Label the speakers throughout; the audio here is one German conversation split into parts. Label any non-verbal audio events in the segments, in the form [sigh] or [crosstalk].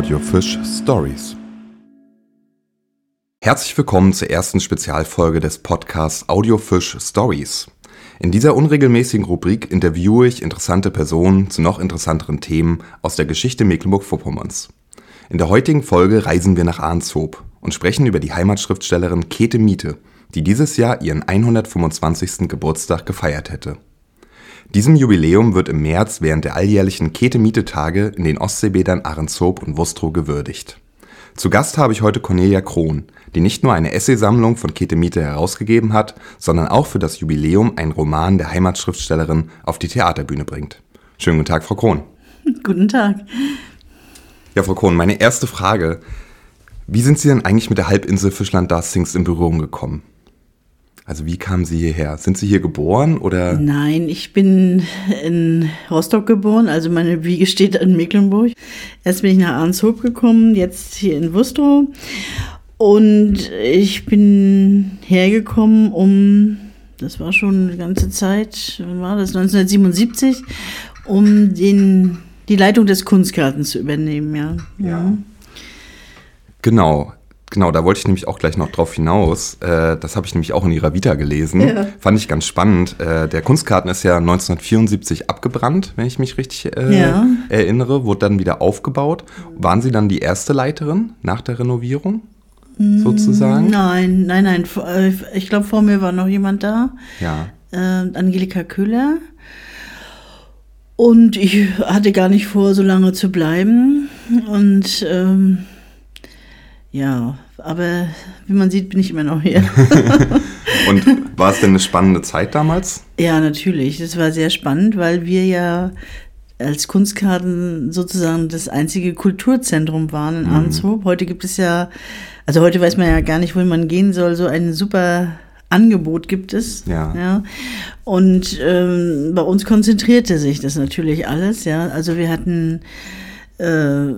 Speaker 1: Audiofisch Stories. Herzlich willkommen zur ersten Spezialfolge des Podcasts Audiofisch Stories. In dieser unregelmäßigen Rubrik interviewe ich interessante Personen zu noch interessanteren Themen aus der Geschichte Mecklenburg-Vorpommerns. In der heutigen Folge reisen wir nach Arnshoop und sprechen über die Heimatschriftstellerin Käthe Miete, die dieses Jahr ihren 125. Geburtstag gefeiert hätte. Diesem Jubiläum wird im März während der alljährlichen Käthe-Miete-Tage in den Ostseebädern Ahrenshoop und Wustrow gewürdigt. Zu Gast habe ich heute Cornelia Krohn, die nicht nur eine Essaysammlung von Käthe Miete herausgegeben hat, sondern auch für das Jubiläum einen Roman der Heimatschriftstellerin auf die Theaterbühne bringt. Schönen guten Tag, Frau Krohn. [laughs]
Speaker 2: Guten Tag.
Speaker 1: Ja, Frau Krohn, meine erste Frage. Wie sind Sie denn eigentlich mit der Halbinsel Fischland-Darstings in Berührung gekommen? Also wie kamen Sie hierher? Sind Sie hier geboren oder?
Speaker 2: Nein, ich bin in Rostock geboren, also meine Wiege steht in Mecklenburg. Erst bin ich nach Arnshoop gekommen, jetzt hier in Wustrow. Und ich bin hergekommen, um, das war schon eine ganze Zeit, wann war das, 1977, um den, die Leitung des Kunstgartens zu übernehmen, ja.
Speaker 1: Ja. Mhm. Genau. Genau, da wollte ich nämlich auch gleich noch drauf hinaus. Äh, das habe ich nämlich auch in ihrer Vita gelesen. Ja. Fand ich ganz spannend. Äh, der Kunstkarten ist ja 1974 abgebrannt, wenn ich mich richtig äh, ja. erinnere, wurde dann wieder aufgebaut. Waren Sie dann die erste Leiterin nach der Renovierung? Sozusagen?
Speaker 2: Nein, nein, nein. Äh, ich glaube, vor mir war noch jemand da.
Speaker 1: Ja.
Speaker 2: Äh, Angelika Köhler. Und ich hatte gar nicht vor, so lange zu bleiben. Und ähm, ja, aber wie man sieht, bin ich immer noch hier. [laughs]
Speaker 1: Und [laughs] war es denn eine spannende Zeit damals?
Speaker 2: Ja, natürlich. Das war sehr spannend, weil wir ja als Kunstkarten sozusagen das einzige Kulturzentrum waren in mhm. Arnshoop. Heute gibt es ja, also heute weiß man ja gar nicht, wohin man gehen soll. So ein super Angebot gibt es.
Speaker 1: Ja.
Speaker 2: ja. Und ähm, bei uns konzentrierte sich das natürlich alles. Ja, also wir hatten äh,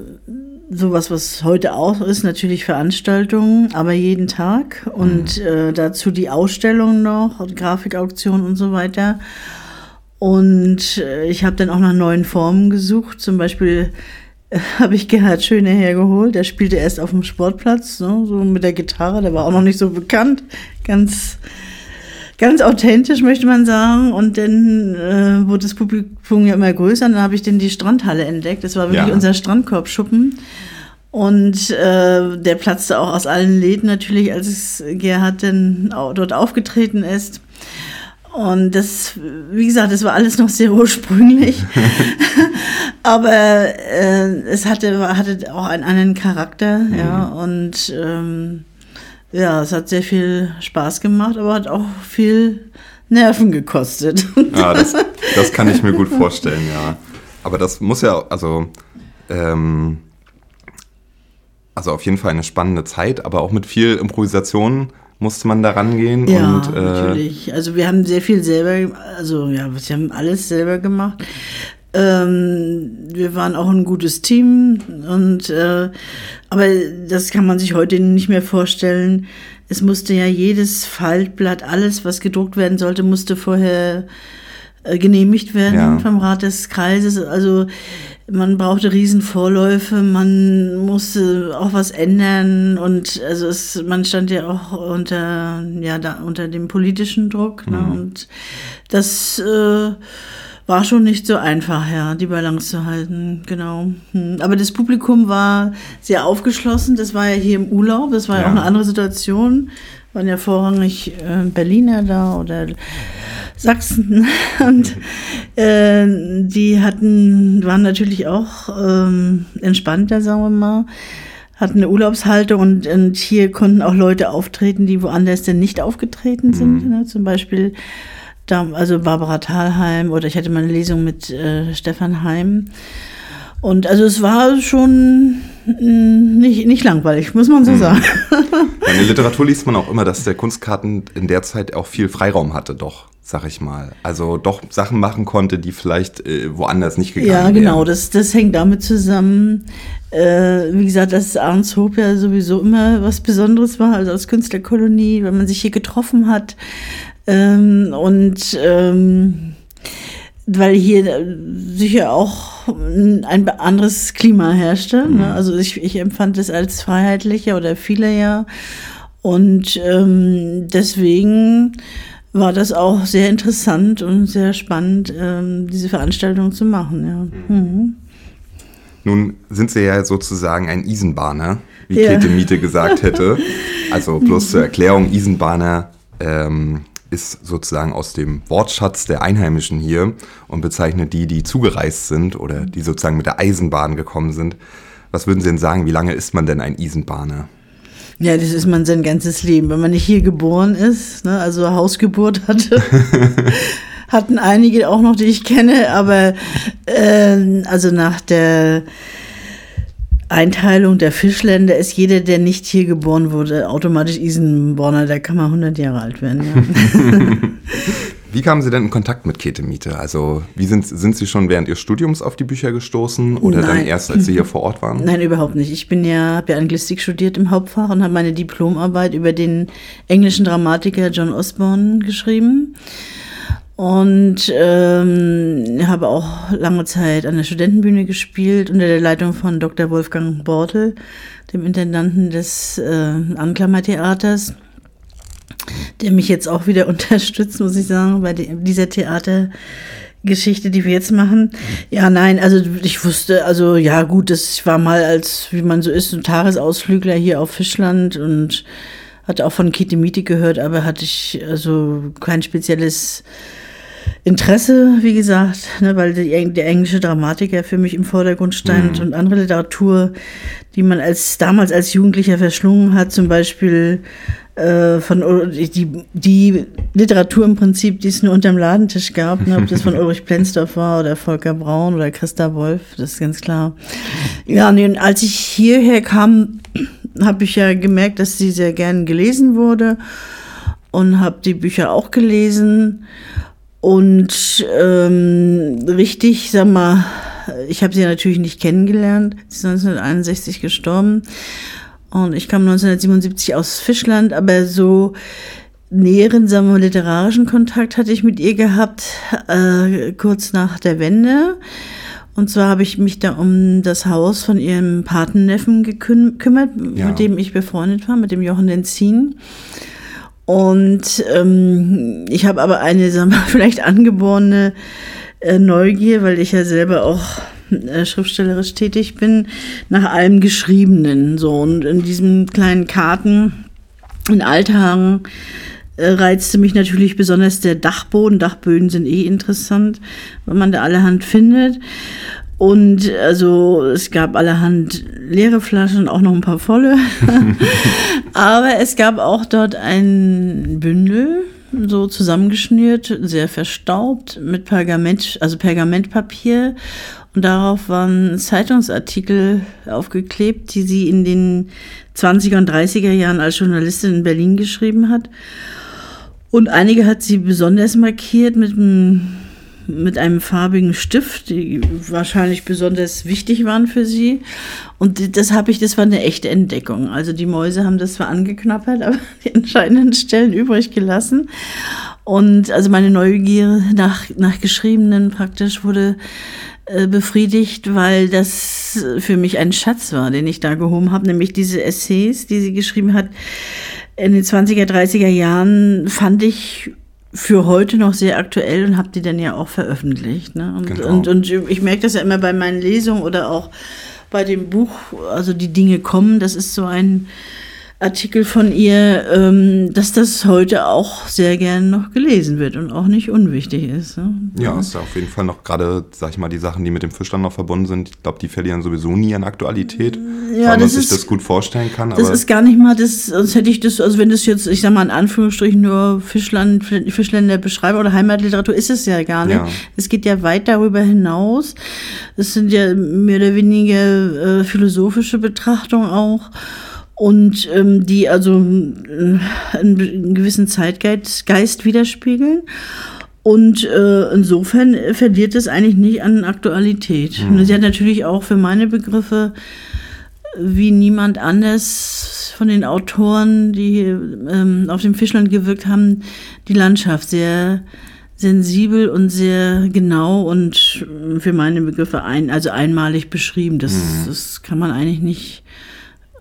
Speaker 2: sowas, was heute auch ist, natürlich Veranstaltungen, aber jeden Tag und mhm. äh, dazu die Ausstellung noch und Grafikauktion und so weiter. Und äh, ich habe dann auch nach neuen Formen gesucht. Zum Beispiel äh, [laughs] habe ich Gerhard Schöne hergeholt. Der spielte erst auf dem Sportplatz, ne, so mit der Gitarre. Der war auch noch nicht so bekannt. Ganz ganz authentisch, möchte man sagen. Und dann äh, wurde das Publikum ja immer größer. Und dann habe ich dann die Strandhalle entdeckt. Das war wirklich ja. unser Strandkorbschuppen. Und äh, der platzte auch aus allen Läden natürlich, als Gerhard dann dort aufgetreten ist. Und das, wie gesagt, das war alles noch sehr ursprünglich. [laughs] [laughs] Aber äh, es hatte, hatte auch einen anderen Charakter, mhm. ja. Und ähm, ja, es hat sehr viel Spaß gemacht, aber hat auch viel Nerven gekostet. [laughs]
Speaker 1: Ja, das, das kann ich mir gut [laughs] vorstellen, ja. Aber das muss ja, also, ähm, also auf jeden Fall eine spannende Zeit, aber auch mit viel Improvisation musste man da rangehen.
Speaker 2: Ja, und, äh, natürlich. Also wir haben sehr viel selber, also ja, wir haben alles selber gemacht. Ähm, wir waren auch ein gutes Team und äh, aber das kann man sich heute nicht mehr vorstellen. Es musste ja jedes Faltblatt, alles, was gedruckt werden sollte, musste vorher äh, genehmigt werden ja. vom Rat des Kreises. Also man brauchte Riesenvorläufe, man musste auch was ändern und also es, man stand ja auch unter ja da unter dem politischen Druck ne? mhm. ne? und das äh, war schon nicht so einfach, ja, die Balance zu halten, genau. Hm. Aber das Publikum war sehr aufgeschlossen. Das war ja hier im Urlaub, das war ja, ja auch eine andere Situation. Waren ja vorrangig äh, Berliner da oder Sachsen [laughs] und äh, die hatten, waren natürlich auch ähm, entspannter, sagen wir mal hatten eine Urlaubshaltung und, und hier konnten auch Leute auftreten, die woanders denn nicht aufgetreten sind. Mhm. Ne? Zum Beispiel da, also Barbara Thalheim oder ich hatte mal eine Lesung mit äh, Stefan Heim. Und also es war schon mm, nicht, nicht langweilig, muss man so mhm. sagen. [laughs]
Speaker 1: in der Literatur liest man auch immer, dass der Kunstkarten in der Zeit auch viel Freiraum hatte, doch, sag ich mal. Also doch Sachen machen konnte, die vielleicht äh, woanders nicht gegangen wären.
Speaker 2: Ja, genau, wären. das, das hängt damit zusammen. Äh, wie gesagt, dass Arnshoop ja sowieso immer was Besonderes war, also als Künstlerkolonie, wenn man sich hier getroffen hat. Ähm, und ähm, weil hier sicher auch ein anderes Klima herrschte. Mhm. Ne? Also ich, ich empfand es als freiheitlicher oder viele ja. Und ähm, deswegen war das auch sehr interessant und sehr spannend, ähm, diese Veranstaltung zu machen. Ja. Mhm. mhm.
Speaker 1: Nun sind Sie ja sozusagen ein Isenbahner, wie ja. Käthe Miete gesagt hätte. [laughs] Also bloß zur Erklärung, Isenbahner ähm, ist sozusagen aus dem Wortschatz der Einheimischen hier und bezeichnet die, die zugereist sind oder die sozusagen mit der Eisenbahn gekommen sind. Was würden Sie denn sagen, wie lange ist man denn ein Isenbahner?
Speaker 2: Ja, das ist man sein ganzes Leben. Wenn man nicht hier geboren ist, ne, also Hausgeburt hatte, [laughs] hatten einige auch noch, die ich kenne, aber äh, also nach der Einteilung der Fischländer ist jeder, der nicht hier geboren wurde, automatisch Isenborner. Da kann man 100 Jahre alt werden. Ja. [laughs]
Speaker 1: Wie kamen Sie denn in Kontakt mit Käthe Miete? Also, wie sind, sind Sie schon während Ihres Studiums auf die Bücher gestoßen oder Nein. dann erst, als Sie hier vor Ort waren?
Speaker 2: Nein, überhaupt nicht. Ich bin ja, habe ja Anglistik studiert im Hauptfach und habe meine Diplomarbeit über den englischen Dramatiker John Osborne geschrieben. Und ähm, habe auch lange Zeit an der Studentenbühne gespielt unter der Leitung von Dr. Wolfgang Bortel, dem Intendanten des äh, Anklammertheaters der mich jetzt auch wieder [laughs] unterstützt, muss ich sagen, bei dieser Theatergeschichte, die wir jetzt machen. Ja, nein, also ich wusste, also ja gut, das war mal als, wie man so ist, ein Tagesausflügler hier auf Fischland und hatte auch von Kitty Miete gehört, aber hatte ich also kein spezielles Interesse, wie gesagt, ne, weil die, der englische Dramatiker für mich im Vordergrund stand mhm. und andere Literatur, die man als damals als Jugendlicher verschlungen hat, zum Beispiel äh, von die, die Literatur im Prinzip, die es nur unterm Ladentisch gab, ne, ob das von [laughs] Ulrich Plenzdorf war oder Volker Braun oder Christa Wolf, das ist ganz klar. Ja, nee, und als ich hierher kam, habe ich ja gemerkt, dass sie sehr gern gelesen wurde und habe die Bücher auch gelesen und ähm, richtig, sag mal, ich habe sie natürlich nicht kennengelernt. Sie ist 1961 gestorben. Und ich kam 1977 aus Fischland, aber so näheren, sagen wir literarischen Kontakt hatte ich mit ihr gehabt, äh, kurz nach der Wende. Und zwar habe ich mich da um das Haus von ihrem Patenneffen gekümmert, ja. mit dem ich befreundet war, mit dem Jochen Denzin. Und ähm, ich habe aber eine, [laughs] sagen wir, mal, vielleicht angeborene äh, Neugier, weil ich ja selber auch äh, schriftstellerisch tätig bin, nach allem Geschriebenen. So und in diesem kleinen Karten in Althagen äh, reizte mich natürlich besonders der Dachboden. Dachböden sind eh interessant, wenn man da allerhand findet. Und also es gab allerhand leere Flaschen, auch noch ein paar volle. [laughs] Aber es gab auch dort ein Bündel, so zusammengeschnürt, sehr verstaubt, mit Pergament, also Pergamentpapier und darauf waren Zeitungsartikel aufgeklebt, die sie in den 20er und 30er Jahren als Journalistin in Berlin geschrieben hat. Und einige hat sie besonders markiert mit einem, mit einem farbigen Stift, die wahrscheinlich besonders wichtig waren für sie. Und das habe ich, das war eine echte Entdeckung. Also die Mäuse haben das zwar angeknappert, [laughs] aber die entscheidenden Stellen übrig gelassen. Und also meine Neugier nach, nach Geschriebenen praktisch wurde äh, befriedigt, weil das für mich ein Schatz war, den ich da gehoben habe, nämlich diese Essays, die sie geschrieben hat. In den 20er, 30er Jahren fand ich für heute noch sehr aktuell und habe die dann ja auch veröffentlicht. Ne? Und, genau. und, und ich merke das ja immer bei meinen Lesungen oder auch bei dem Buch, also die Dinge kommen, das ist so ein Artikel von ihr, ähm, dass das heute auch sehr gern noch gelesen wird und auch nicht unwichtig ist. Ne?
Speaker 1: Ja, ist ja auf jeden Fall noch gerade, sag ich mal, die Sachen, die mit dem Fischland noch verbunden sind, ich glaube, die verlieren sowieso nie an Aktualität, ja, weil man sich ist, das gut vorstellen kann.
Speaker 2: Das ist gar nicht mal das, sonst hätte ich das, also wenn das jetzt, ich sag mal in Anführungsstrichen nur Fischland, Fischländer beschreibe oder Heimatliteratur, ist es ja gar nicht. Ja. Es geht ja weit darüber hinaus. Es sind ja mehr oder weniger äh, philosophische Betrachtungen auch und ähm, die also äh, einen gewissen Zeitgeist Geist widerspiegeln. Und äh, insofern verliert es eigentlich nicht an Aktualität. Mhm. Sie hat natürlich auch für meine Begriffe wie niemand anders von den Autoren, die ähm, auf dem Fischland gewirkt haben, die Landschaft sehr sensibel und sehr genau und für meine Begriffe ein, also einmalig beschrieben. Das, mhm. das kann man eigentlich nicht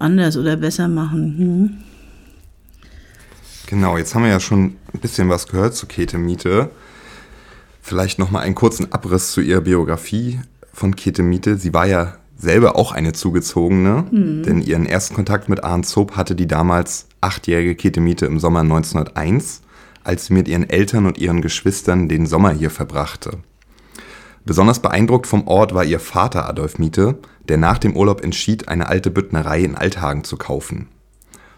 Speaker 2: anders oder besser machen. Mhm.
Speaker 1: Genau, jetzt haben wir ja schon ein bisschen was gehört zu Käthe Miete. Vielleicht noch mal einen kurzen Abriss zu ihrer Biografie von Käthe Miete. Sie war ja selber auch eine Zugezogene, mhm. denn ihren ersten Kontakt mit Arndt Zob hatte die damals achtjährige Käthe Miete im Sommer 1901 als sie mit ihren Eltern und ihren Geschwistern den Sommer hier verbrachte. Besonders beeindruckt vom Ort war ihr Vater Adolf Miete, der nach dem Urlaub entschied, eine alte Büttnerei in Althagen zu kaufen.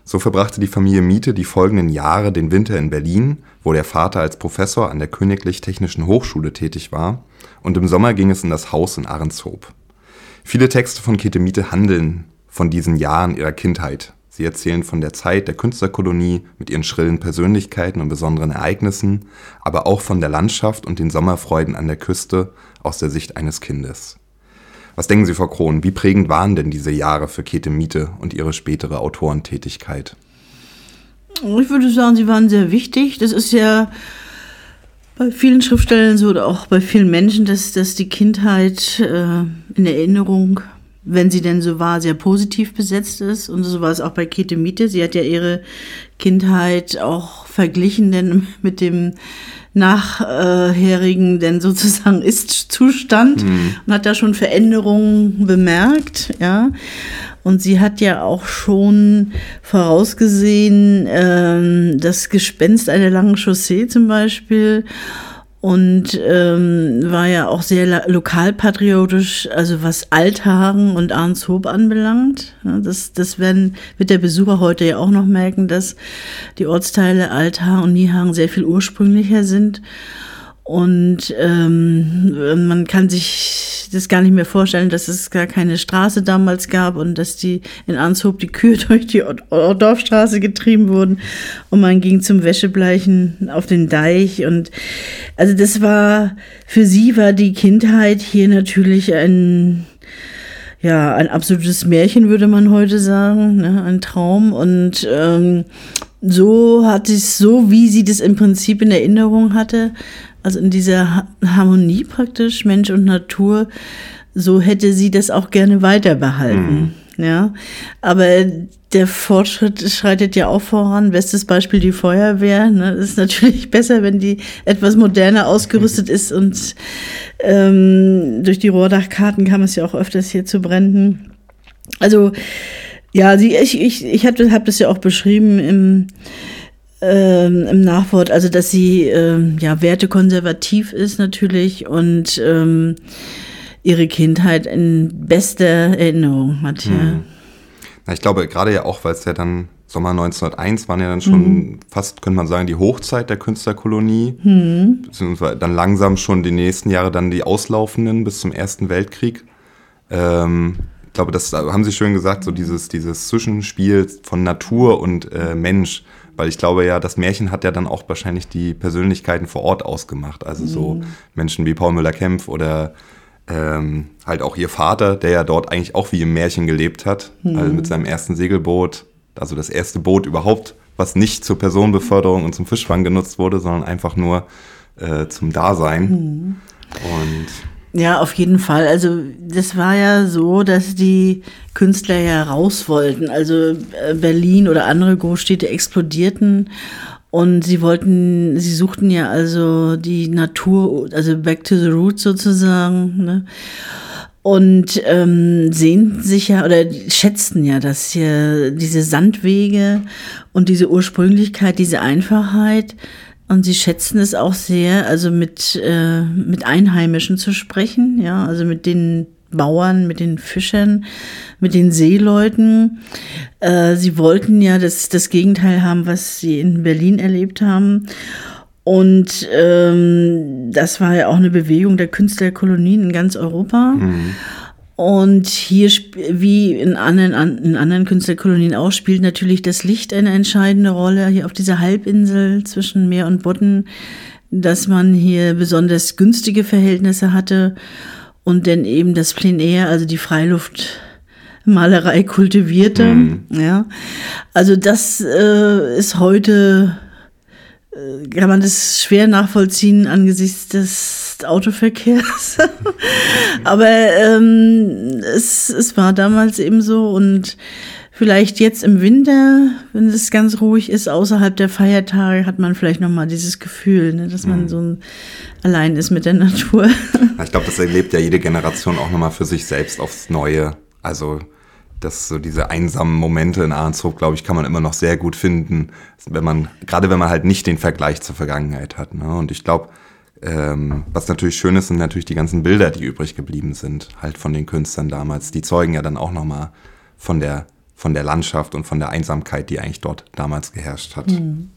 Speaker 1: So verbrachte die Familie Miete die folgenden Jahre den Winter in Berlin, wo der Vater als Professor an der Königlich Technischen Hochschule tätig war, und im Sommer ging es in das Haus in Ahrenshoop. Viele Texte von Käthe Miete handeln von diesen Jahren ihrer Kindheit, Sie erzählen von der Zeit der Künstlerkolonie mit ihren schrillen Persönlichkeiten und besonderen Ereignissen, aber auch von der Landschaft und den Sommerfreuden an der Küste aus der Sicht eines Kindes. Was denken Sie, Frau Krohn, wie prägend waren denn diese Jahre für Käthe Miete und ihre spätere Autorentätigkeit?
Speaker 2: Ich würde sagen, sie waren sehr wichtig. Das ist ja bei vielen Schriftstellern so oder auch bei vielen Menschen, dass, dass die Kindheit äh, in Erinnerung wenn sie denn so war, sehr positiv besetzt ist. Und so war es auch bei Käthe Miete. Sie hat ja ihre Kindheit auch verglichen denn mit dem nachherigen, denn sozusagen [laughs] Ist-Zustand mhm. und hat da schon Veränderungen bemerkt, ja. Und sie hat ja auch schon vorausgesehen, ähm, das Gespenst einer langen Chaussee zum Beispiel und ähm, war ja auch sehr lokalpatriotisch, also was Althagen und Arnshoop anbelangt. Das, das werden, wird der Besucher heute ja auch noch merken, dass die Ortsteile Althagen und Niehagen sehr viel ursprünglicher sind. Und ähm, man kann sich das gar nicht mehr vorstellen, dass es gar keine Straße damals gab und dass die in Anshoop die Kühe [laughs] durch die Dorfstraße getrieben wurden und man ging zum Wäschebleichen auf den Deich und also das war für sie war die Kindheit hier natürlich ein ja ein absolutes Märchen würde man heute sagen, ne? ein Traum und ähm, so hat es so, wie sie das im Prinzip in Erinnerung hatte, also in dieser Harmonie praktisch, Mensch und Natur, so hätte sie das auch gerne weiter behalten. Mhm. Ja, aber der Fortschritt schreitet ja auch voran. Bestes Beispiel die Feuerwehr. Ne? Das ist natürlich [laughs] besser, wenn die etwas moderner ausgerüstet ist und ähm, durch die Rohrdachkarten kam es ja auch öfters hier zu Bränden. Also ja, sie, ich, ich, ich habe hab das ja auch beschrieben im ähm, im Nachwort, also dass sie ähm, ja wertekonservativ ist natürlich und ähm, ihre Kindheit in bester Erinnerung hat. Ja. Hm.
Speaker 1: Na, ich glaube gerade ja auch, weil es ja dann Sommer 1901 waren ja dann schon mhm. fast, könnte man sagen, die Hochzeit der Künstlerkolonie. Mhm. Beziehungsweise dann langsam schon die nächsten Jahre dann die auslaufenden bis zum Ersten Weltkrieg. Ähm, ich glaube, das haben Sie schön gesagt, so dieses, dieses Zwischenspiel von Natur und äh, Mensch weil ich glaube ja, das Märchen hat ja dann auch wahrscheinlich die Persönlichkeiten vor Ort ausgemacht. Also so mhm. Menschen wie Paul Müller-Kempf oder ähm, halt auch ihr Vater, der ja dort eigentlich auch wie im Märchen gelebt hat, mhm. also mit seinem ersten Segelboot, also das erste Boot überhaupt, was nicht zur Personenbeförderung und zum Fischfang genutzt wurde, sondern einfach nur äh, zum Dasein. Mhm.
Speaker 2: Und ja, auf jeden Fall. Also das war ja so, dass die Künstler ja raus wollten. Also äh, Berlin oder andere Großstädte explodierten und sie wollten, sie suchten ja also die Natur, also back to the roots sozusagen. Ne? Und ähm, sehnten sich ja oder schätzten ja, dass hier diese Sandwege und diese Ursprünglichkeit, diese Einfachheit und sie schätzen es auch sehr, also mit, äh, mit Einheimischen zu sprechen, ja, also mit den Bauern, mit den Fischern, mit den Seeleuten. Äh, sie wollten ja das, das Gegenteil haben, was sie in Berlin erlebt haben. Und ähm, das war ja auch eine Bewegung der Künstlerkolonien in ganz Europa. Mhm. Und hier, wie in anderen, in anderen Künstlerkolonien auch, spielt natürlich das Licht eine entscheidende Rolle. Hier auf dieser Halbinsel zwischen Meer und Bodden, dass man hier besonders günstige Verhältnisse hatte und dann eben das Plein Air, also die Freiluftmalerei [laughs] kultivierte. Mhm. Ja, also das äh, ist heute kann man das schwer nachvollziehen angesichts des Autoverkehrs. [laughs] Aber ähm, es, es war damals eben so und vielleicht jetzt im Winter, wenn es ganz ruhig ist, außerhalb der Feiertage, hat man vielleicht nochmal dieses Gefühl, ne, dass man mhm. so ein, allein ist mit der Natur.
Speaker 1: Ich glaube, das erlebt ja jede Generation auch nochmal für sich selbst aufs Neue. Also dass so diese einsamen Momente in Ahrenshoop, glaube ich, kann man immer noch sehr gut finden, wenn man, gerade wenn man halt nicht den Vergleich zur Vergangenheit hat. Ne? Und ich glaube, ähm, was natürlich schön ist, sind natürlich die ganzen Bilder, die übrig geblieben sind, halt von den Künstlern damals. Die zeugen ja dann auch nochmal von der, von der Landschaft und von der Einsamkeit, die eigentlich dort damals geherrscht hat. Mhm.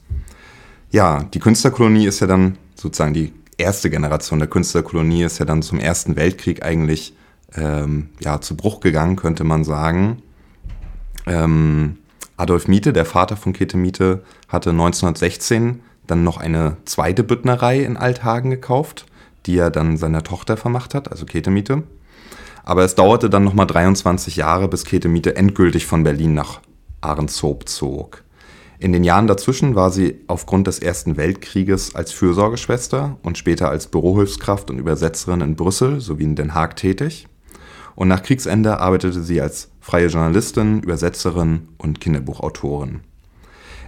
Speaker 1: Ja, die Künstlerkolonie ist ja dann sozusagen die erste Generation der Künstlerkolonie ist ja dann zum Ersten Weltkrieg eigentlich ähm, ja, zu Bruch gegangen, könnte man sagen. Ähm, Adolf Miete, der Vater von Käthe Miete, hatte 1916 dann noch eine zweite Büttnerei in Althagen gekauft, die er dann seiner Tochter vermacht hat, also Käthe Miete. Aber es dauerte dann nochmal 23 Jahre, bis Käthe Miete endgültig von Berlin nach Ahrenshoop zog. In den Jahren dazwischen war sie aufgrund des Ersten Weltkrieges als Fürsorgeschwester und später als Bürohilfskraft und Übersetzerin in Brüssel sowie in Den Haag tätig und nach Kriegsende arbeitete sie als freie Journalistin, Übersetzerin und Kinderbuchautorin.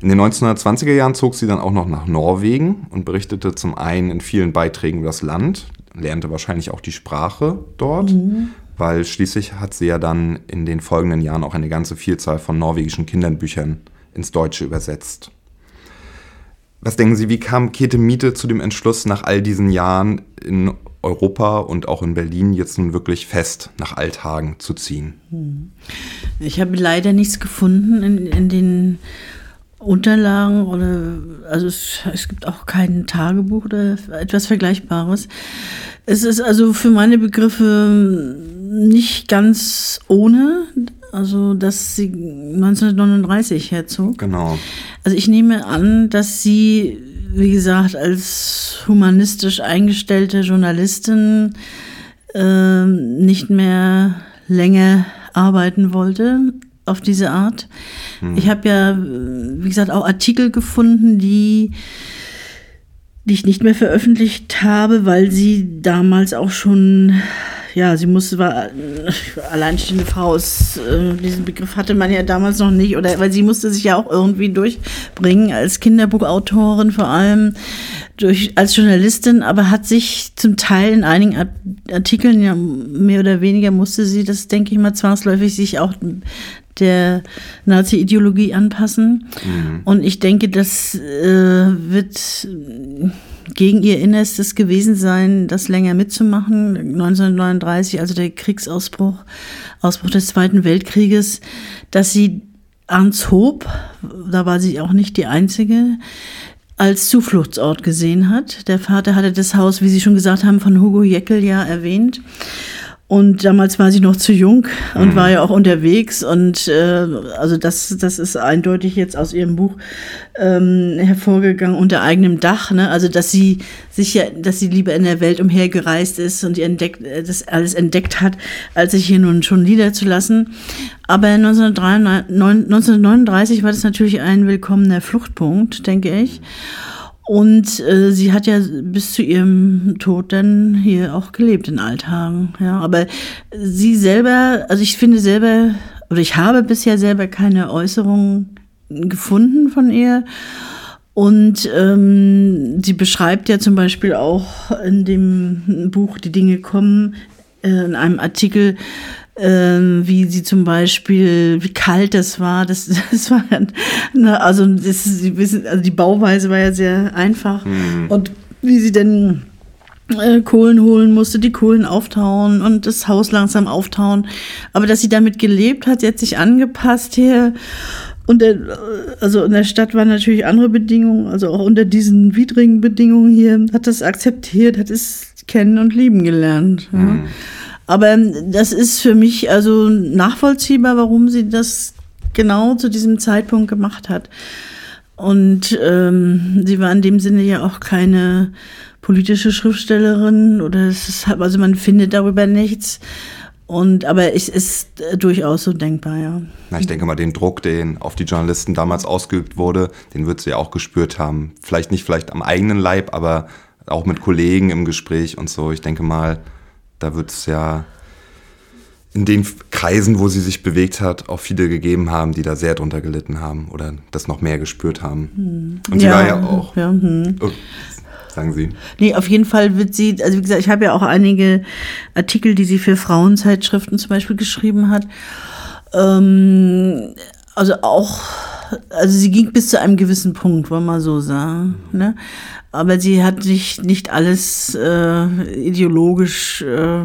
Speaker 1: In den 1920er Jahren zog sie dann auch noch nach Norwegen und berichtete zum einen in vielen Beiträgen über das Land, lernte wahrscheinlich auch die Sprache dort, mhm. weil schließlich hat sie ja dann in den folgenden Jahren auch eine ganze Vielzahl von norwegischen Kinderbüchern ins Deutsche übersetzt. Was denken Sie, wie kam Käthe Miete zu dem Entschluss, nach all diesen Jahren in Europa und auch in Berlin jetzt nun wirklich fest nach Althagen zu ziehen? Hm.
Speaker 2: Ich habe leider nichts gefunden in, in den Unterlagen oder also es, es, gibt auch kein Tagebuch oder etwas Vergleichbares. Es ist also für meine Begriffe nicht ganz ohne, also dass sie 1939 herzog.
Speaker 1: Genau.
Speaker 2: Also ich nehme an, dass sie wie gesagt, als humanistisch eingestellte Journalistin äh, nicht mehr länger arbeiten wollte auf diese Art. Hm. Ich habe ja, wie gesagt, auch Artikel gefunden, die die ich nicht mehr veröffentlicht habe, weil sie damals auch schon ja, sie musste, war äh, alleinstehende Frau, ist, äh, diesen Begriff hatte man ja damals noch nicht, oder weil sie musste sich ja auch irgendwie durchbringen, als Kinderbuchautorin vor allem, durch, als Journalistin, aber hat sich zum Teil in einigen Artikeln, ja, mehr oder weniger musste sie das, denke ich mal, zwangsläufig sich auch der Nazi-Ideologie anpassen. Mhm. Und ich denke, das äh, wird gegen ihr Innerstes gewesen sein, das länger mitzumachen. 1939, also der Kriegsausbruch, Ausbruch des Zweiten Weltkrieges, dass sie Arnshoop, da war sie auch nicht die Einzige, als Zufluchtsort gesehen hat. Der Vater hatte das Haus, wie Sie schon gesagt haben, von Hugo Jeckel ja erwähnt. Und damals war sie noch zu jung und mhm. war ja auch unterwegs. Und äh, also das, das ist eindeutig jetzt aus ihrem Buch ähm, hervorgegangen unter eigenem Dach. Ne? Also dass sie sich ja, dass sie lieber in der Welt umhergereist ist und die entdeckt, äh, das alles entdeckt hat, als sich hier nun schon niederzulassen. Aber 1939 war das natürlich ein willkommener Fluchtpunkt, denke ich. Und äh, sie hat ja bis zu ihrem Tod dann hier auch gelebt in Althagen. Ja, aber sie selber, also ich finde selber, oder ich habe bisher selber keine Äußerungen gefunden von ihr. Und ähm, sie beschreibt ja zum Beispiel auch in dem Buch Die Dinge kommen, äh, in einem Artikel, ähm, wie sie zum Beispiel, wie kalt das war. Das, [laughs] das war, ne, also, das, also die Bauweise war ja sehr einfach. Mhm. Und wie sie denn äh, Kohlen holen musste, die Kohlen auftauen und das Haus langsam auftauen. Aber dass sie damit gelebt hat, sie hat sich angepasst hier. Und der, also in der Stadt waren natürlich andere Bedingungen, also auch unter diesen widrigen Bedingungen hier, hat das akzeptiert, hat es kennen und lieben gelernt. Ja. Mhm. Aber das ist für mich also nachvollziehbar, warum sie das genau zu diesem Zeitpunkt gemacht hat. Und ähm, sie war in dem Sinne ja auch keine politische Schriftstellerin oder es ist, also man findet darüber nichts. Und aber es ist äh, durchaus so denkbar, ja.
Speaker 1: Na, ich denke mal, den Druck, den auf die Journalisten damals ausgeübt wurde, den wird sie ja auch gespürt haben. Vielleicht nicht vielleicht am eigenen Leib, aber auch mit Kollegen im Gespräch und so. Ich denke mal, da wird es ja in den Kreisen, wo sie sich bewegt hat, auch viele gegeben haben, die da sehr drunter gelitten haben oder das noch mehr gespürt haben. Hm. Und sie ja, war ja auch. Ja, hm. oh, sagen Sie.
Speaker 2: Nee, auf jeden Fall wird sie, also wie gesagt, ich habe ja auch einige Artikel, die sie für Frauenzeitschriften zum Beispiel geschrieben hat. Ähm, also auch, also sie ging bis zu einem gewissen Punkt, wollen wir mal so sagen. Ne? Aber sie hat sich nicht alles äh, ideologisch äh,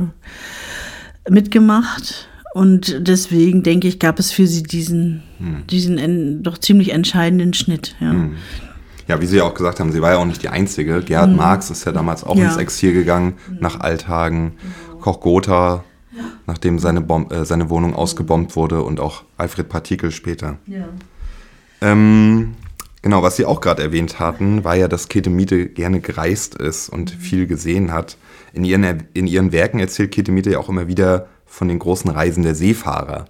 Speaker 2: mitgemacht. Und deswegen denke ich, gab es für sie diesen, hm. diesen doch ziemlich entscheidenden Schnitt. Ja. Hm.
Speaker 1: ja, wie Sie ja auch gesagt haben, sie war ja auch nicht die Einzige. Gerhard hm. Marx ist ja damals auch ja. ins Exil gegangen, hm. nach Althagen. Genau. Koch Gotha, ja. nachdem seine, Bom äh, seine Wohnung ausgebombt wurde und auch Alfred Partikel später. Ja. Ähm, genau, was Sie auch gerade erwähnt hatten, war ja, dass Käthe Miete gerne gereist ist und mhm. viel gesehen hat. In ihren, in ihren Werken erzählt Käthe Miete ja auch immer wieder von den großen Reisen der Seefahrer.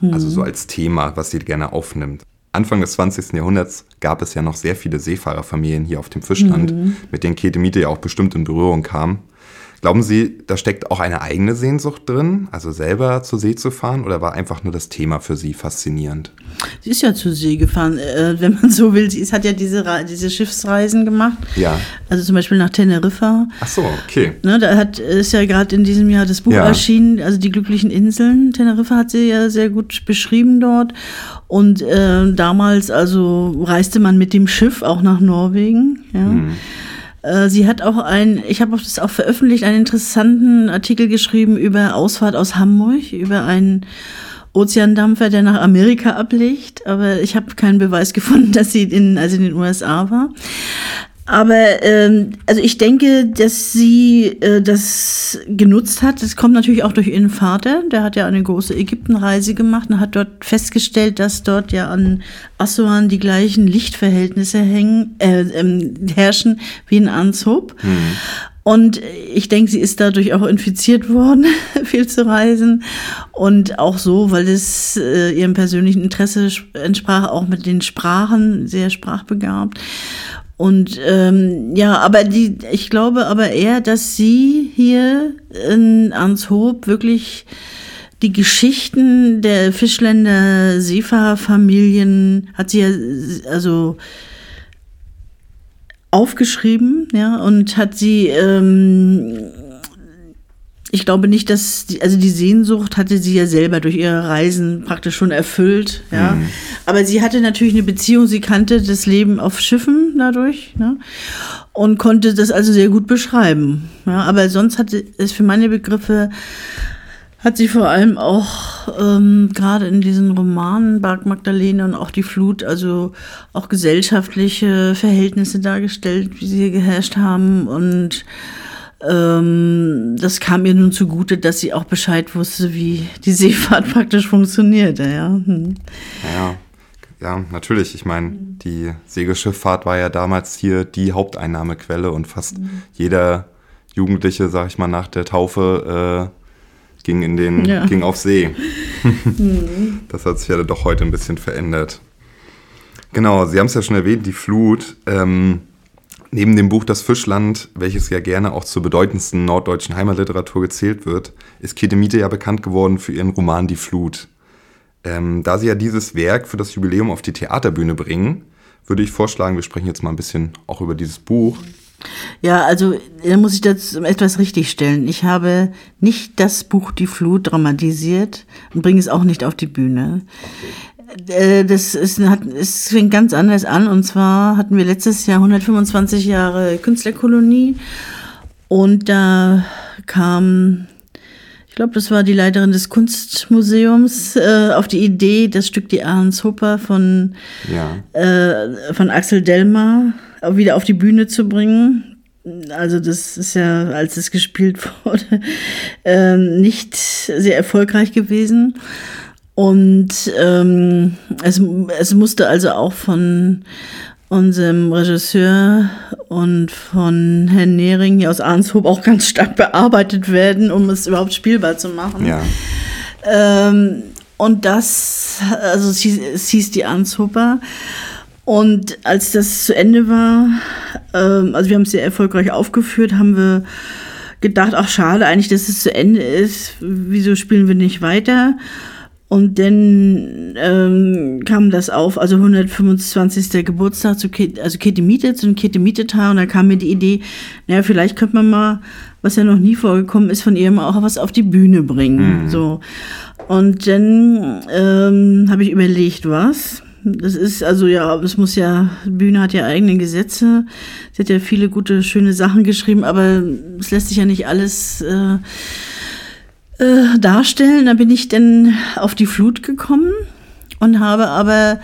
Speaker 1: Mhm. Also so als Thema, was sie gerne aufnimmt. Anfang des 20. Jahrhunderts gab es ja noch sehr viele Seefahrerfamilien hier auf dem Fischland, mhm. mit denen Käthe Miete ja auch bestimmt in Berührung kam. Glauben Sie, da steckt auch eine eigene Sehnsucht drin, also selber zur See zu fahren, oder war einfach nur das Thema für Sie faszinierend?
Speaker 2: Sie ist ja zur See gefahren, äh, wenn man so will. Sie ist, hat ja diese, diese Schiffsreisen gemacht.
Speaker 1: Ja.
Speaker 2: Also zum Beispiel nach Teneriffa.
Speaker 1: Ach so, okay.
Speaker 2: Ne, da hat, ist ja gerade in diesem Jahr das Buch ja. erschienen, also die glücklichen Inseln. Teneriffa hat sie ja sehr gut beschrieben dort. Und äh, damals also reiste man mit dem Schiff auch nach Norwegen. Ja. Hm. Äh, sie hat auch ein, ich habe das auch veröffentlicht, einen interessanten Artikel geschrieben über Ausfahrt aus Hamburg, über einen Ozeandampfer, der nach Amerika ablegt, aber ich habe keinen Beweis [laughs] gefunden, dass sie in, also in den USA war. Aber ähm, also ich denke, dass sie äh, das genutzt hat. Das kommt natürlich auch durch ihren Vater. Der hat ja eine große Ägyptenreise gemacht und hat dort festgestellt, dass dort ja an Assuan die gleichen Lichtverhältnisse hängen, äh, ähm, herrschen wie in Anzub. Mhm. Und ich denke, sie ist dadurch auch infiziert [laughs] worden, viel zu reisen. Und auch so, weil es äh, ihrem persönlichen Interesse entsprach, auch mit den Sprachen, sehr sprachbegabt. Und ähm, ja, aber die, ich glaube aber eher, dass sie hier in Anshoop wirklich die Geschichten der Fischländer Seefahrerfamilien hat sie ja also aufgeschrieben, ja, und hat sie ähm, ich glaube nicht, dass die, also die Sehnsucht hatte sie ja selber durch ihre Reisen praktisch schon erfüllt, ja. Mhm. Aber sie hatte natürlich eine Beziehung, sie kannte das Leben auf Schiffen dadurch, ne? Und konnte das also sehr gut beschreiben. Ja, aber sonst hatte es für meine Begriffe hat sie vor allem auch ähm, gerade in diesen Romanen Bark Magdalene und auch die Flut, also auch gesellschaftliche Verhältnisse dargestellt, wie sie hier geherrscht haben und ähm, das kam ihr nun zugute, dass sie auch Bescheid wusste, wie die Seefahrt [laughs] praktisch funktionierte. Ja, hm.
Speaker 1: ja, ja natürlich. Ich meine, die Segelschifffahrt war ja damals hier die Haupteinnahmequelle und fast mhm. jeder Jugendliche, sag ich mal, nach der Taufe äh, ging in den, ja. ging auf See. [laughs] [laughs] Das hat sich ja doch heute ein bisschen verändert. Genau, Sie haben es ja schon erwähnt, die Flut. Ähm, Neben dem Buch Das Fischland, welches ja gerne auch zur bedeutendsten norddeutschen Heimatliteratur gezählt wird, ist Käthe Miete ja bekannt geworden für ihren Roman Die Flut. Ähm, da sie ja dieses Werk für das Jubiläum auf die Theaterbühne bringen, würde ich vorschlagen, wir sprechen jetzt mal ein bisschen auch über dieses Buch.
Speaker 2: Ja, also da muss ich das etwas richtigstellen. Ich habe nicht das Buch Die Flut dramatisiert und bringe es auch nicht auf die Bühne. Okay. Äh, das ist, hat, es fängt ganz anders an. Und zwar hatten wir letztes Jahr 125 Jahre Künstlerkolonie. Und da kam, ich glaube, das war die Leiterin des Kunstmuseums, äh, auf die Idee, das Stück Die Ahrenshoper von, ja. äh, von Axel Delmar wieder auf die Bühne zu bringen. Also das ist ja, als es gespielt [laughs] wurde, äh, nicht sehr erfolgreich gewesen. Und ähm, es, es musste also auch von unserem Regisseur und von Herrn Nehring hier aus Arnshoop auch ganz stark bearbeitet werden, um es überhaupt spielbar zu machen.
Speaker 1: Ja.
Speaker 2: Ähm, und das, also es hieß, es hieß die Arnshoper. Und als das zu Ende war, ähm, also wir haben es sehr erfolgreich aufgeführt, haben wir gedacht, ach schade eigentlich, dass es zu Ende ist. Wieso spielen wir nicht weiter? Und dann ähm, kam das auf, also 125. Geburtstag zu Kate, also Käthe Miete, zu dem Käthe Miete-Tag. Und da kam mir die Idee, naja, vielleicht könnte man mal, was ja noch nie vorgekommen ist, von ihr mal auch was auf die Bühne bringen. Mhm. So. Und dann ähm, habe ich überlegt, was. Das ist also ja, es muss ja, Bühne hat ja eigene Gesetze. Sie hat ja viele gute, schöne Sachen geschrieben, aber es lässt sich ja nicht alles. Äh, äh, darstellen. Da bin ich dann auf die Flut gekommen und habe aber,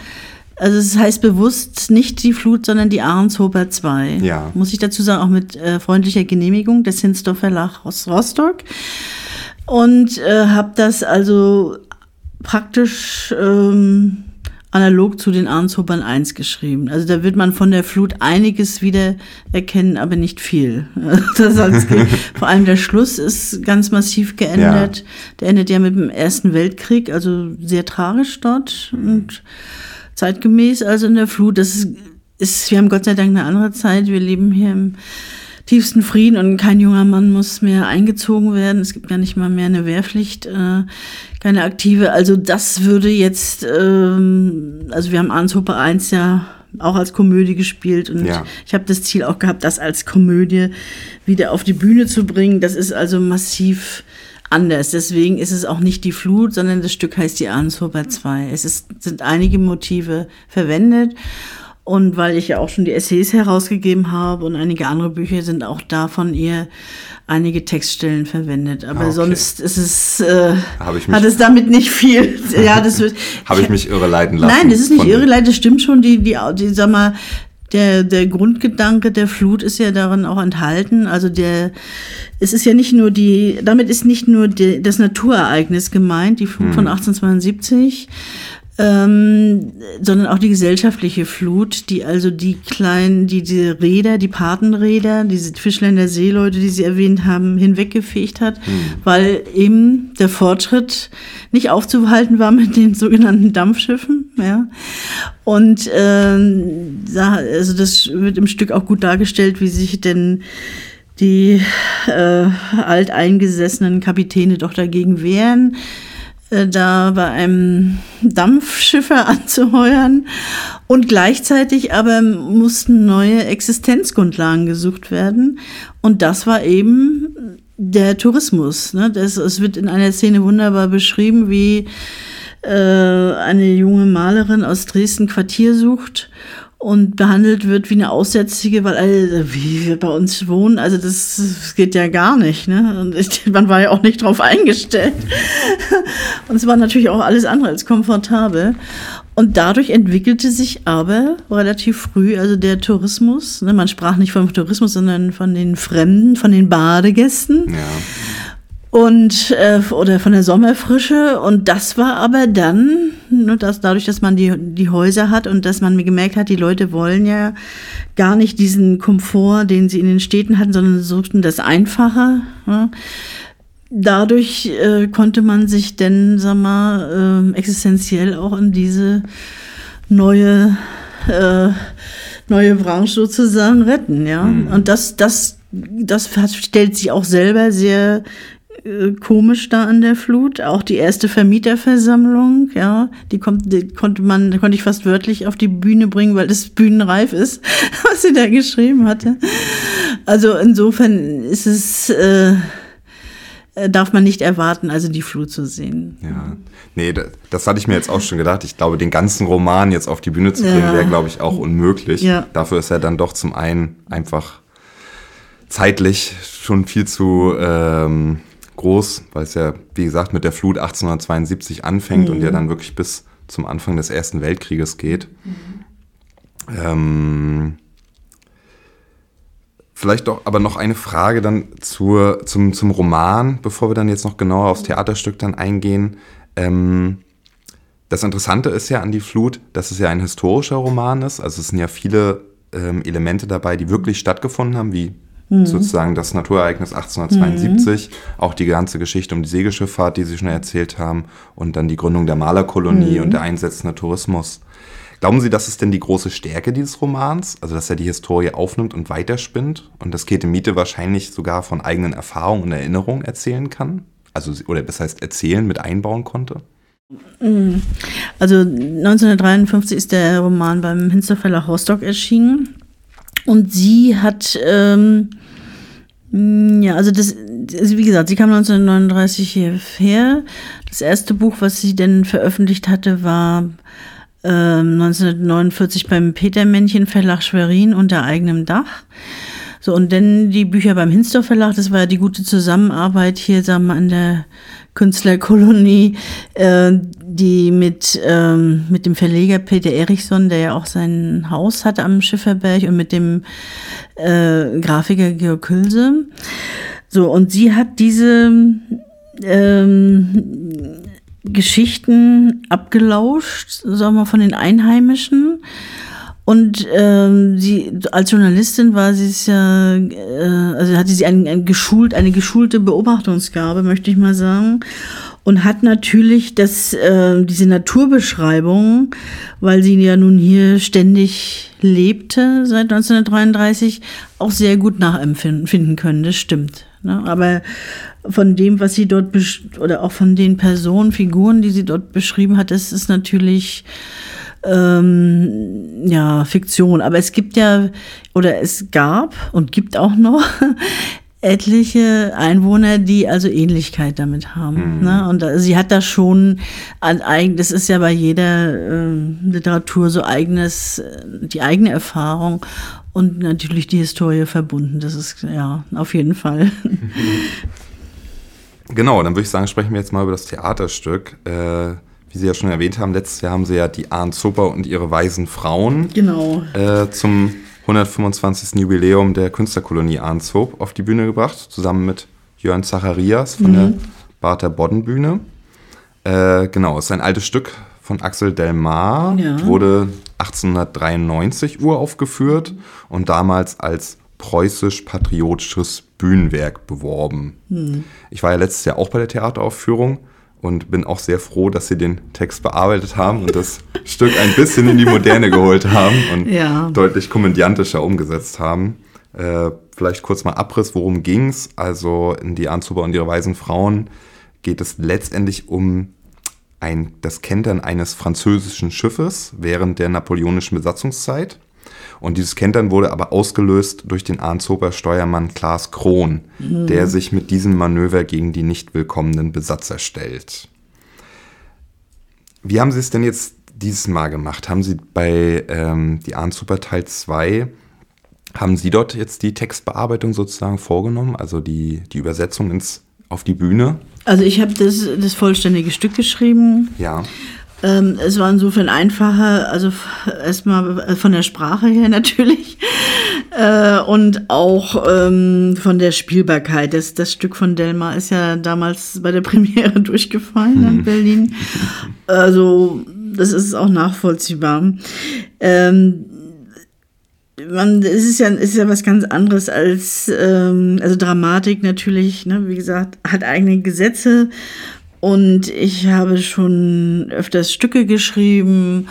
Speaker 2: also es das heißt bewusst nicht die Flut, sondern die Ahrenshofer 2.
Speaker 1: Ja.
Speaker 2: Muss ich dazu sagen, auch mit äh, freundlicher Genehmigung des Hinsdorf Verlag aus Rostock. Und äh, habe das also praktisch ähm, analog zu den Ahrnshobern 1 geschrieben. Also da wird man von der Flut einiges wieder erkennen, aber nicht viel. [laughs] [laughs] Vor allem der Schluss ist ganz massiv geändert. Ja. Der endet ja mit dem Ersten Weltkrieg, also sehr tragisch dort und zeitgemäß also in der Flut. Das ist, ist wir haben Gott sei Dank eine andere Zeit. Wir leben hier im tiefsten Frieden und kein junger Mann muss mehr eingezogen werden. Es gibt gar nicht mal mehr eine Wehrpflicht, äh, keine aktive. Also das würde jetzt, ähm, also wir haben Arnshofer 1 ja auch als Komödie gespielt und ja. ich habe das Ziel auch gehabt, das als Komödie wieder auf die Bühne zu bringen. Das ist also massiv anders. Deswegen ist es auch nicht die Flut, sondern das Stück heißt die Arnshofer 2. Es ist, sind einige Motive verwendet und weil ich ja auch schon die Essays herausgegeben habe und einige andere Bücher sind auch da von ihr einige Textstellen verwendet. Aber okay. sonst ist es, äh, hat es damit nicht viel. [laughs]
Speaker 1: ja, das wird. habe ich mich irreleiten lassen.
Speaker 2: Nein, das ist nicht irreleiten, das stimmt schon. Die, die, die, sag mal, der, der Grundgedanke der Flut ist ja darin auch enthalten. Also der, es ist ja nicht nur die, damit ist nicht nur die, das Naturereignis gemeint, die Flut hm. von 1872, ähm, sondern auch die gesellschaftliche Flut, die also die kleinen, die diese Räder, die Patenräder, diese Fischländer Seeleute, die Sie erwähnt haben, hinweggefegt hat, mhm. weil eben der Fortschritt nicht aufzuhalten war mit den sogenannten Dampfschiffen. Ja. Und ähm, also das wird im Stück auch gut dargestellt, wie sich denn die äh, alteingesessenen Kapitäne doch dagegen wehren da bei einem Dampfschiffer anzuheuern. Und gleichzeitig aber mussten neue Existenzgrundlagen gesucht werden. Und das war eben der Tourismus. Ne? Das, es wird in einer Szene wunderbar beschrieben, wie äh, eine junge Malerin aus Dresden Quartier sucht und behandelt wird wie eine Aussätzige, weil alle, wie wir bei uns wohnen, also das, das geht ja gar nicht. Ne? Und ich, [laughs] man war ja auch nicht drauf eingestellt. [laughs] Und es war natürlich auch alles andere als komfortabel. Und dadurch entwickelte sich aber relativ früh, also der Tourismus, ne? man sprach nicht vom Tourismus, sondern von den Fremden, von den Badegästen. Ja und äh, oder von der Sommerfrische und das war aber dann nur das dadurch dass man die die Häuser hat und dass man mir gemerkt hat die Leute wollen ja gar nicht diesen Komfort den sie in den Städten hatten sondern suchten das Einfache ja. dadurch äh, konnte man sich denn sag mal äh, existenziell auch in diese neue äh, neue Branche sozusagen retten ja mhm. und das das das stellt sich auch selber sehr äh, komisch da an der Flut. Auch die erste Vermieterversammlung, ja, die kommt, die konnte man, konnte ich fast wörtlich auf die Bühne bringen, weil das bühnenreif ist, [laughs] was sie da geschrieben hatte. Also insofern ist es, äh, äh, darf man nicht erwarten, also die Flut zu sehen.
Speaker 1: Ja, nee, das, das hatte ich mir jetzt auch schon gedacht. Ich glaube, den ganzen Roman jetzt auf die Bühne zu bringen, ja. wäre, glaube ich, auch unmöglich. Ja. Dafür ist er dann doch zum einen einfach zeitlich schon viel zu ähm, groß, weil es ja, wie gesagt, mit der Flut 1872 anfängt mhm. und ja dann wirklich bis zum Anfang des Ersten Weltkrieges geht. Mhm. Ähm, vielleicht doch aber noch eine Frage dann zur, zum, zum Roman, bevor wir dann jetzt noch genauer aufs Theaterstück dann eingehen. Ähm, Das Interessante ist ja an die Flut, dass es ja ein historischer Roman ist. Also es sind ja viele ähm, Elemente dabei, die wirklich stattgefunden haben, wie mhm. sozusagen das Naturereignis 1872, mhm. auch die ganze Geschichte um die Segelschifffahrt, die Sie schon erzählt haben, und dann die Gründung der Malerkolonie mhm. und der einsetzende Tourismus. Glauben Sie, das ist denn die große Stärke dieses Romans? Also, dass er die Historie aufnimmt und weiterspinnt und dass Käthe Miete wahrscheinlich sogar von eigenen Erfahrungen und Erinnerungen erzählen kann? Also, oder das heißt, erzählen mit einbauen konnte?
Speaker 2: Mhm. Also 1953 ist der Roman beim Hinsterfeller Horstock erschienen und sie hat ähm, ja, also das, also wie gesagt, sie kam 1939 hierher. Das erste Buch, was sie denn veröffentlicht hatte, war 1949 ähm, beim Petermännchen Verlag Schwerin unter eigenem Dach. So, und dann die Bücher beim Hinsdorf Verlag, das war ja die gute Zusammenarbeit hier, sagen wir, an der Künstlerkolonie, äh, die mit, ähm, mit dem Verleger Peter Erichson, der ja auch sein Haus hatte am Schifferberg, und mit dem äh, Grafiker Georg Külse. So, und sie hat diese ähm, Geschichten abgelauscht, sagen wir, von den Einheimischen. Und ähm, sie als Journalistin war sie es ja, äh, also hatte sie ein, ein geschult, eine geschulte Beobachtungsgabe, möchte ich mal sagen. Und hat natürlich das, äh, diese Naturbeschreibung, weil sie ja nun hier ständig lebte seit 1933, auch sehr gut nachempfinden können. Das stimmt. Ne? Aber von dem, was sie dort oder auch von den Personen, Figuren, die sie dort beschrieben hat, das ist natürlich ähm, ja Fiktion. Aber es gibt ja oder es gab und gibt auch noch [laughs] etliche Einwohner, die also Ähnlichkeit damit haben. Mhm. Ne? Und sie hat da schon ein eigen, das ist ja bei jeder äh, Literatur so eigenes, die eigene Erfahrung und natürlich die Historie verbunden. Das ist ja auf jeden Fall. [laughs]
Speaker 1: Genau, dann würde ich sagen, sprechen wir jetzt mal über das Theaterstück. Äh, wie Sie ja schon erwähnt haben, letztes Jahr haben Sie ja die Arndt Zupper und ihre weisen Frauen
Speaker 2: genau.
Speaker 1: äh, zum 125. Jubiläum der Künstlerkolonie Arnshoop auf die Bühne gebracht, zusammen mit Jörn Zacharias von mhm. der Barther Bodden Bühne. Äh, genau, es ist ein altes Stück von Axel Delmar, ja. wurde 1893 uraufgeführt und damals als preußisch-patriotisches Bühnenwerk beworben. Hm. Ich war ja letztes Jahr auch bei der Theateraufführung und bin auch sehr froh, dass sie den Text bearbeitet haben und das [laughs] Stück ein bisschen in die Moderne geholt haben und ja. deutlich komödiantischer umgesetzt haben. Äh, vielleicht kurz mal Abriss, worum ging's? Also in die Anzuber und ihre weisen Frauen geht es letztendlich um ein, das Kentern eines französischen Schiffes während der napoleonischen Besatzungszeit. Und dieses Kentern wurde aber ausgelöst durch den Arnshofer Steuermann Klaas Krohn, mhm. der sich mit diesem Manöver gegen die nicht willkommenen Besatzer stellt. Wie haben Sie es denn jetzt dieses Mal gemacht? Haben Sie bei ähm, die Arnshofer Teil 2, haben Sie dort jetzt die Textbearbeitung sozusagen vorgenommen, also die, die Übersetzung ins, auf die Bühne?
Speaker 2: Also ich habe das, das vollständige Stück geschrieben.
Speaker 1: Ja.
Speaker 2: Ähm, es war insofern einfacher, also erstmal von der Sprache her [laughs] natürlich äh, und auch ähm, von der Spielbarkeit. Das, das Stück von Delmar ist ja damals bei der [laughs] Premiere durchgefallen in Berlin. Also das ist auch nachvollziehbar. Ähm, man, es ist ja, es ist ja was ganz anderes als, ähm, also Dramatik natürlich, ne, wie gesagt, hat eigene Gesetze und ich habe schon öfters Stücke geschrieben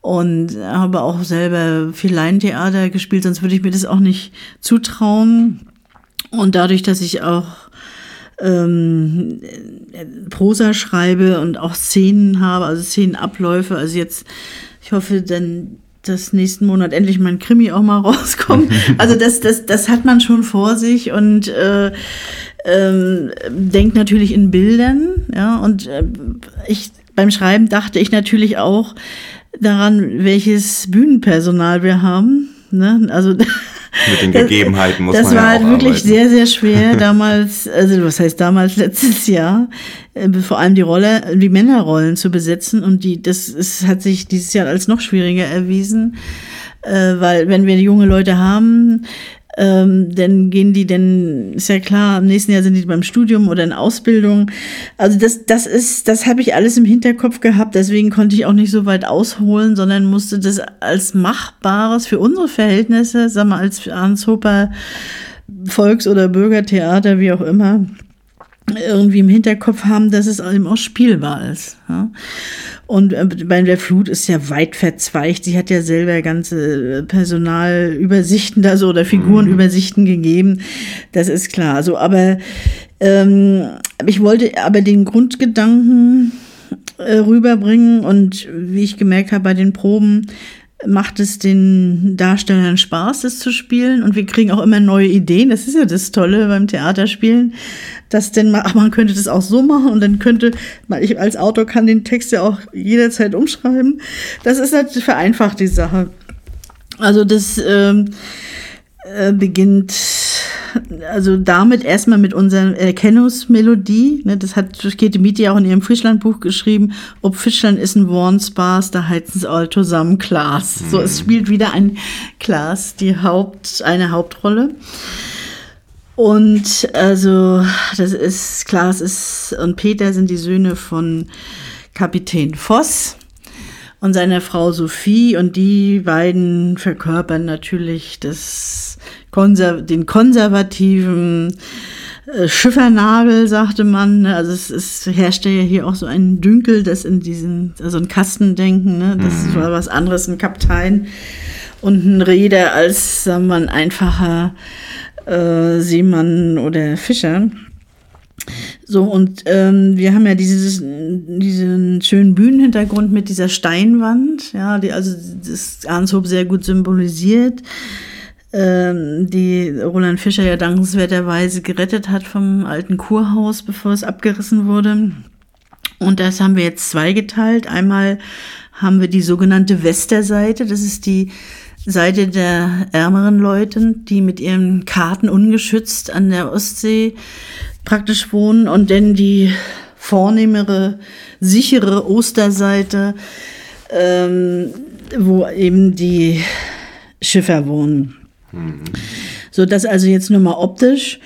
Speaker 2: und habe auch selber viel Laientheater gespielt, sonst würde ich mir das auch nicht zutrauen. Und dadurch, dass ich auch ähm, Prosa schreibe und auch Szenen habe, also Szenenabläufe, also jetzt, ich hoffe dann, dass nächsten Monat endlich mein Krimi auch mal [laughs] rauskommt. Also das, das, das hat man schon vor sich und äh, ähm, denkt natürlich in Bildern, ja, und äh, ich beim Schreiben dachte ich natürlich auch daran, welches Bühnenpersonal wir haben. Ne? Also [laughs]
Speaker 1: mit den Gegebenheiten muss
Speaker 2: das
Speaker 1: man
Speaker 2: ja
Speaker 1: war
Speaker 2: halt wirklich
Speaker 1: arbeiten.
Speaker 2: sehr, sehr schwer [laughs] damals, also was heißt damals, letztes Jahr, äh, vor allem die Rolle, die Männerrollen zu besetzen und die, das ist, hat sich dieses Jahr als noch schwieriger erwiesen, äh, weil wenn wir junge Leute haben, Ähm, dann gehen die denn, ist ja klar, im nächsten Jahr sind die beim Studium oder in Ausbildung. Also das, das ist, das habe ich alles im Hinterkopf gehabt, deswegen konnte ich auch nicht so weit ausholen, sondern musste das als machbares für unsere Verhältnisse, sag mal, als Hans Hopper Volks- oder Bürgertheater, wie auch immer, irgendwie im Hinterkopf haben, dass es eben auch spielbar ist. Ja. Und äh, bei der Flut ist ja weit verzweigt. Sie hat ja selber ganze äh, Personalübersichten da so oder Figurenübersichten gegeben. Das ist klar. Also, aber ähm, ich wollte aber den Grundgedanken äh, rüberbringen und wie ich gemerkt habe bei den Proben, macht es den Darstellern Spaß, das zu spielen. Und wir kriegen auch immer neue Ideen. Das ist ja das Tolle beim Theaterspielen, dass denn mal, ach, man könnte das auch so machen und dann könnte, ich als Autor kann den Text ja auch jederzeit umschreiben. Das ist natürlich vereinfacht die Sache. Also das ähm, äh, beginnt also damit erstmal mit unserer Erkennungsmelodie. Ne, das hat Käthe Miete ja auch in ihrem Fischland-Buch geschrieben. Ob Fischland ist ein Warnspaß, da heizen sie all zusammen Klaas. Mhm. So, es mhm. spielt wieder ein Klaas die Haupt, eine Hauptrolle. Und also, das ist, Klaas ist und Peter sind die Söhne von Kapitän Voss und seiner Frau Sophie und die beiden verkörpern natürlich das Konser den konservativen äh, Schiffernagel, sagte man. Ne? Also es, es herrschte ja hier auch so ein Dünkel, das in diesen, also ein Kastendenken, ne? das mhm. war was anderes, ein Kaptein und ein Reeder als, sagen wir ein einfacher äh, Seemann oder Fischer. So, und ähm, wir haben ja dieses, diesen schönen Bühnenhintergrund mit dieser Steinwand, ja, die also das Arnshof sehr gut symbolisiert, ähm, die Roland Fischer ja dankenswerterweise gerettet hat vom alten Kurhaus, bevor es abgerissen wurde. Und das haben wir jetzt zweigeteilt. Einmal haben wir die sogenannte Westerseite, das ist die Seite der ärmeren Leute, die mit ihren Karten ungeschützt an der Ostsee praktisch wohnen und dann die vornehmere, sichere Osterseite, ähm, wo eben die Schiffer wohnen. Mhm. So, das also jetzt nur mal optisch.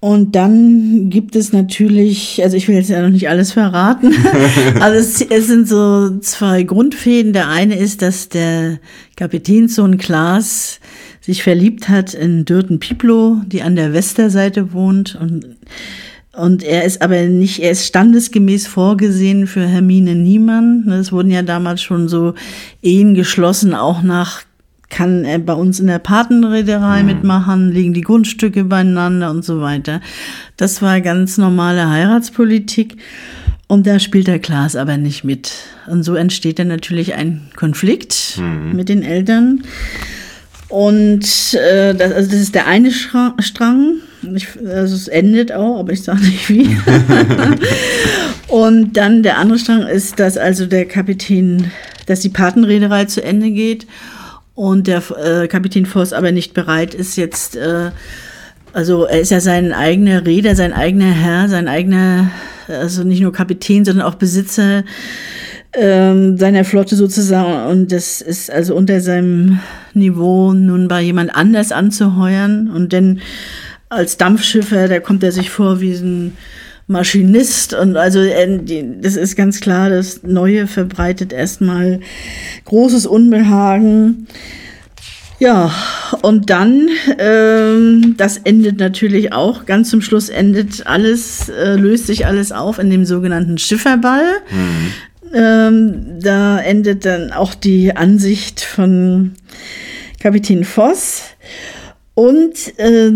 Speaker 2: Und dann gibt es natürlich, also ich will jetzt ja noch nicht alles verraten, [laughs] aber es, es, sind so zwei Grundfäden. Der eine ist, dass der Kapitänssohn Klaas sich verliebt hat in Dürten Piplo, die an der Westerseite wohnt und und er ist aber nicht, er ist standesgemäß vorgesehen für Hermine Niemann. Es wurden ja damals schon so Ehen geschlossen, auch nach kann er bei uns in der Patenreederei mhm. mitmachen, liegen die Grundstücke beieinander und so weiter. Das war ganz normale Heiratspolitik. Und da spielt der Klaas aber nicht mit. Und so entsteht dann natürlich ein Konflikt mhm. mit den Eltern. Und äh, das, also das ist der eine Strang. Ich, also es endet auch, aber ich sage nicht wie. [laughs] und dann der andere Strang ist, dass also der Kapitän, dass die Patenreederei zu Ende geht und der äh, Kapitän Voss aber nicht bereit ist jetzt, äh, also er ist ja sein eigener Reeder, sein eigener Herr, sein eigener, also nicht nur Kapitän, sondern auch Besitzer ähm, seiner Flotte sozusagen. Und das ist also unter seinem Niveau nun bei jemand anders anzuheuern. Und denn als Dampfschiffer, da kommt er sich vor wie ein Maschinist und also äh, das ist ganz klar, das Neue verbreitet erstmal großes Unbehagen. Ja, und dann, ähm, das endet natürlich auch, ganz zum Schluss endet alles, äh, löst sich alles auf in dem sogenannten Schifferball. Mhm. Ähm, da endet dann auch die Ansicht von Kapitän Voss. Und äh,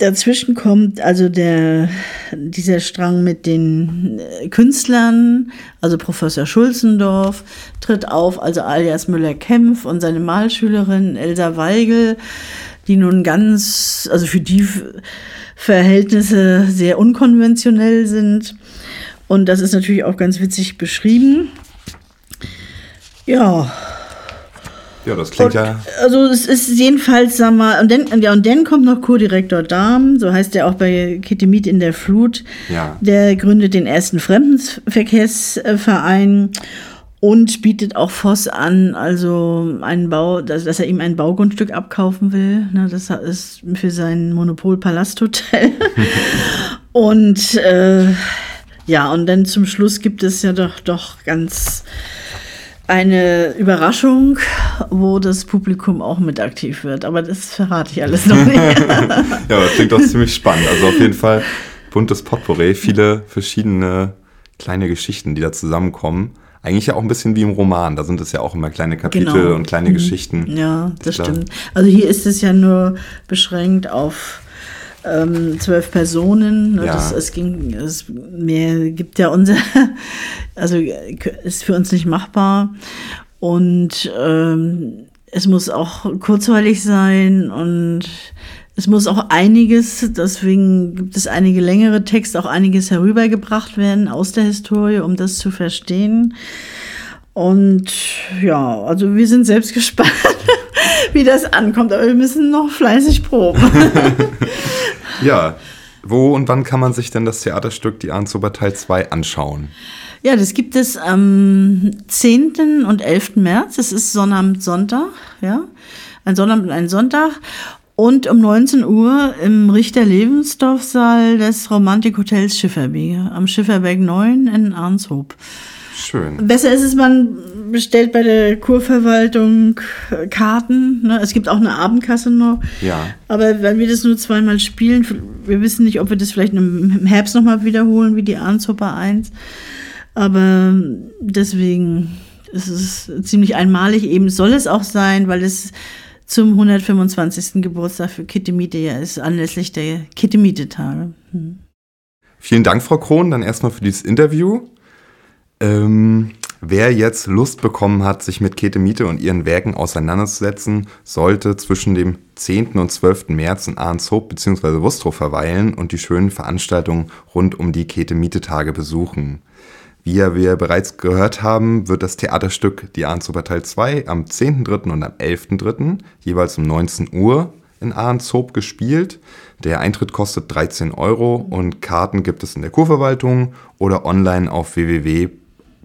Speaker 2: dazwischen kommt also der, dieser Strang mit den äh, Künstlern, also Professor Schulzendorf tritt auf, also alias Müller-Kempf und seine Malschülerin Elsa Weigel, die nun ganz, also für die Verhältnisse sehr unkonventionell sind. Und das ist natürlich auch ganz witzig beschrieben. Ja,
Speaker 1: ja, das klingt und, ja.
Speaker 2: Also es ist jedenfalls, sag mal, und dann, ja, und dann kommt noch Co-Direktor Dahm, so heißt er auch bei Kitemit in der Flut. Ja. Der gründet den ersten Fremdenverkehrsverein. und bietet auch Voss an, also einen Bau, dass, dass er ihm ein Baugrundstück abkaufen will. Ne, das ist für sein Monopol Palasthotel. [laughs] und äh, ja, und dann zum Schluss gibt es ja doch, doch ganz eine Überraschung, wo das Publikum auch mit aktiv wird. Aber das verrate ich alles noch nicht. [laughs] ja,
Speaker 1: das klingt doch ziemlich spannend. Also auf jeden Fall buntes Potpourri, viele verschiedene kleine Geschichten, die da zusammenkommen. Eigentlich ja auch ein bisschen wie im Roman. Da sind es ja auch immer kleine Kapitel genau. und kleine mhm. Geschichten.
Speaker 2: Ja, das stimmt. Also hier ist es ja nur beschränkt auf ähm, zwölf Personen. Ne, ja. Das, es ging, es mehr gibt ja unser, [laughs] also ist für uns nicht machbar. Und ähm, es muss auch kurzweilig sein und es muss auch einiges, deswegen gibt es einige längere Texte, auch einiges herübergebracht werden aus der Historie, um das zu verstehen. Und ja, also wir sind selbst [laughs] gespannt, wie das ankommt, aber wir müssen noch fleißig proben. [laughs]
Speaker 1: ja, wo und wann kann man sich denn das Theaterstück Die Ahnzuber Teil 2 anschauen?
Speaker 2: Ja, das gibt es am 10. und 11. März. Das ist Sonnabend, Sonntag, ja. Ein Sonnabend und ein Sonntag. Und um 19 Uhr im Richter-Lebensdorf-Saal des Romantik-Hotels Schifferberg am Schifferberg 9 in Arnshoop.
Speaker 1: Schön.
Speaker 2: Besser ist es, man bestellt bei der Kurverwaltung äh, Karten. Ne? Es gibt auch eine Abendkasse noch.
Speaker 1: Ja.
Speaker 2: Aber wenn wir das nur zweimal spielen, wir wissen nicht, ob wir das vielleicht im Herbst nochmal wiederholen, wie die Arnshopper 1. Aber deswegen ist es ziemlich einmalig. Eben soll es auch sein, weil es zum 125. Geburtstag für Kitty Miete ja ist, anlässlich der Kitty Miete Tage. Hm.
Speaker 1: Vielen Dank, Frau Krohn, dann erstmal für dieses Interview. Ähm, wer jetzt Lust bekommen hat, sich mit Käthe Miete und ihren Werken auseinanderzusetzen, sollte zwischen dem 10. und 12. März in Arnshoop bzw. Wustrow verweilen und die schönen Veranstaltungen rund um die Käthe Miete Tage besuchen. Wie wir bereits gehört haben, wird das Theaterstück Die Ahrenshofer Teil 2 am 10.3. und am 11.3. jeweils um 19 Uhr in Ahrenshoop gespielt. Der Eintritt kostet 13 Euro und Karten gibt es in der Kurverwaltung oder online auf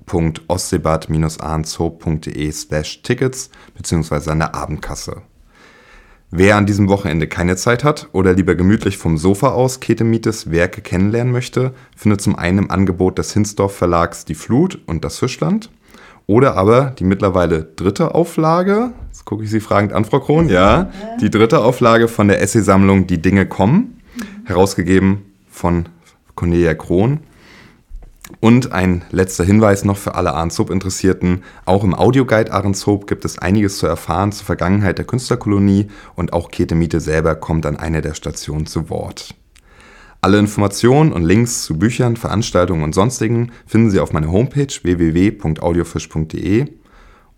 Speaker 1: www.ostseebad-ahrenshoop.de slash tickets bzw. an der Abendkasse. Wer an diesem Wochenende keine Zeit hat oder lieber gemütlich vom Sofa aus Ketemietes Werke kennenlernen möchte, findet zum einen im Angebot des Hinsdorf Verlags Die Flut und das Fischland oder aber die mittlerweile dritte Auflage, jetzt gucke ich Sie fragend an, Frau Krohn, ja, die dritte Auflage von der Essaysammlung Die Dinge kommen, herausgegeben von Cornelia Krohn. Und ein letzter Hinweis noch für alle Ahrenshoop-Interessierten. Auch im Audioguide Ahrenshoop gibt es einiges zu erfahren zur Vergangenheit der Künstlerkolonie und auch Käthe Miete selber kommt an einer der Stationen zu Wort. Alle Informationen und Links zu Büchern, Veranstaltungen und sonstigen finden Sie auf meiner Homepage www.audiofisch.de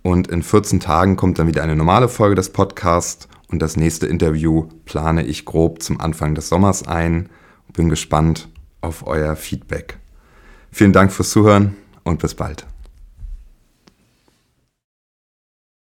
Speaker 1: und in 14 Tagen kommt dann wieder eine normale Folge des Podcasts und das nächste Interview plane ich grob zum Anfang des Sommers ein. Bin gespannt auf euer Feedback. Vielen Dank fürs Zuhören und bis bald.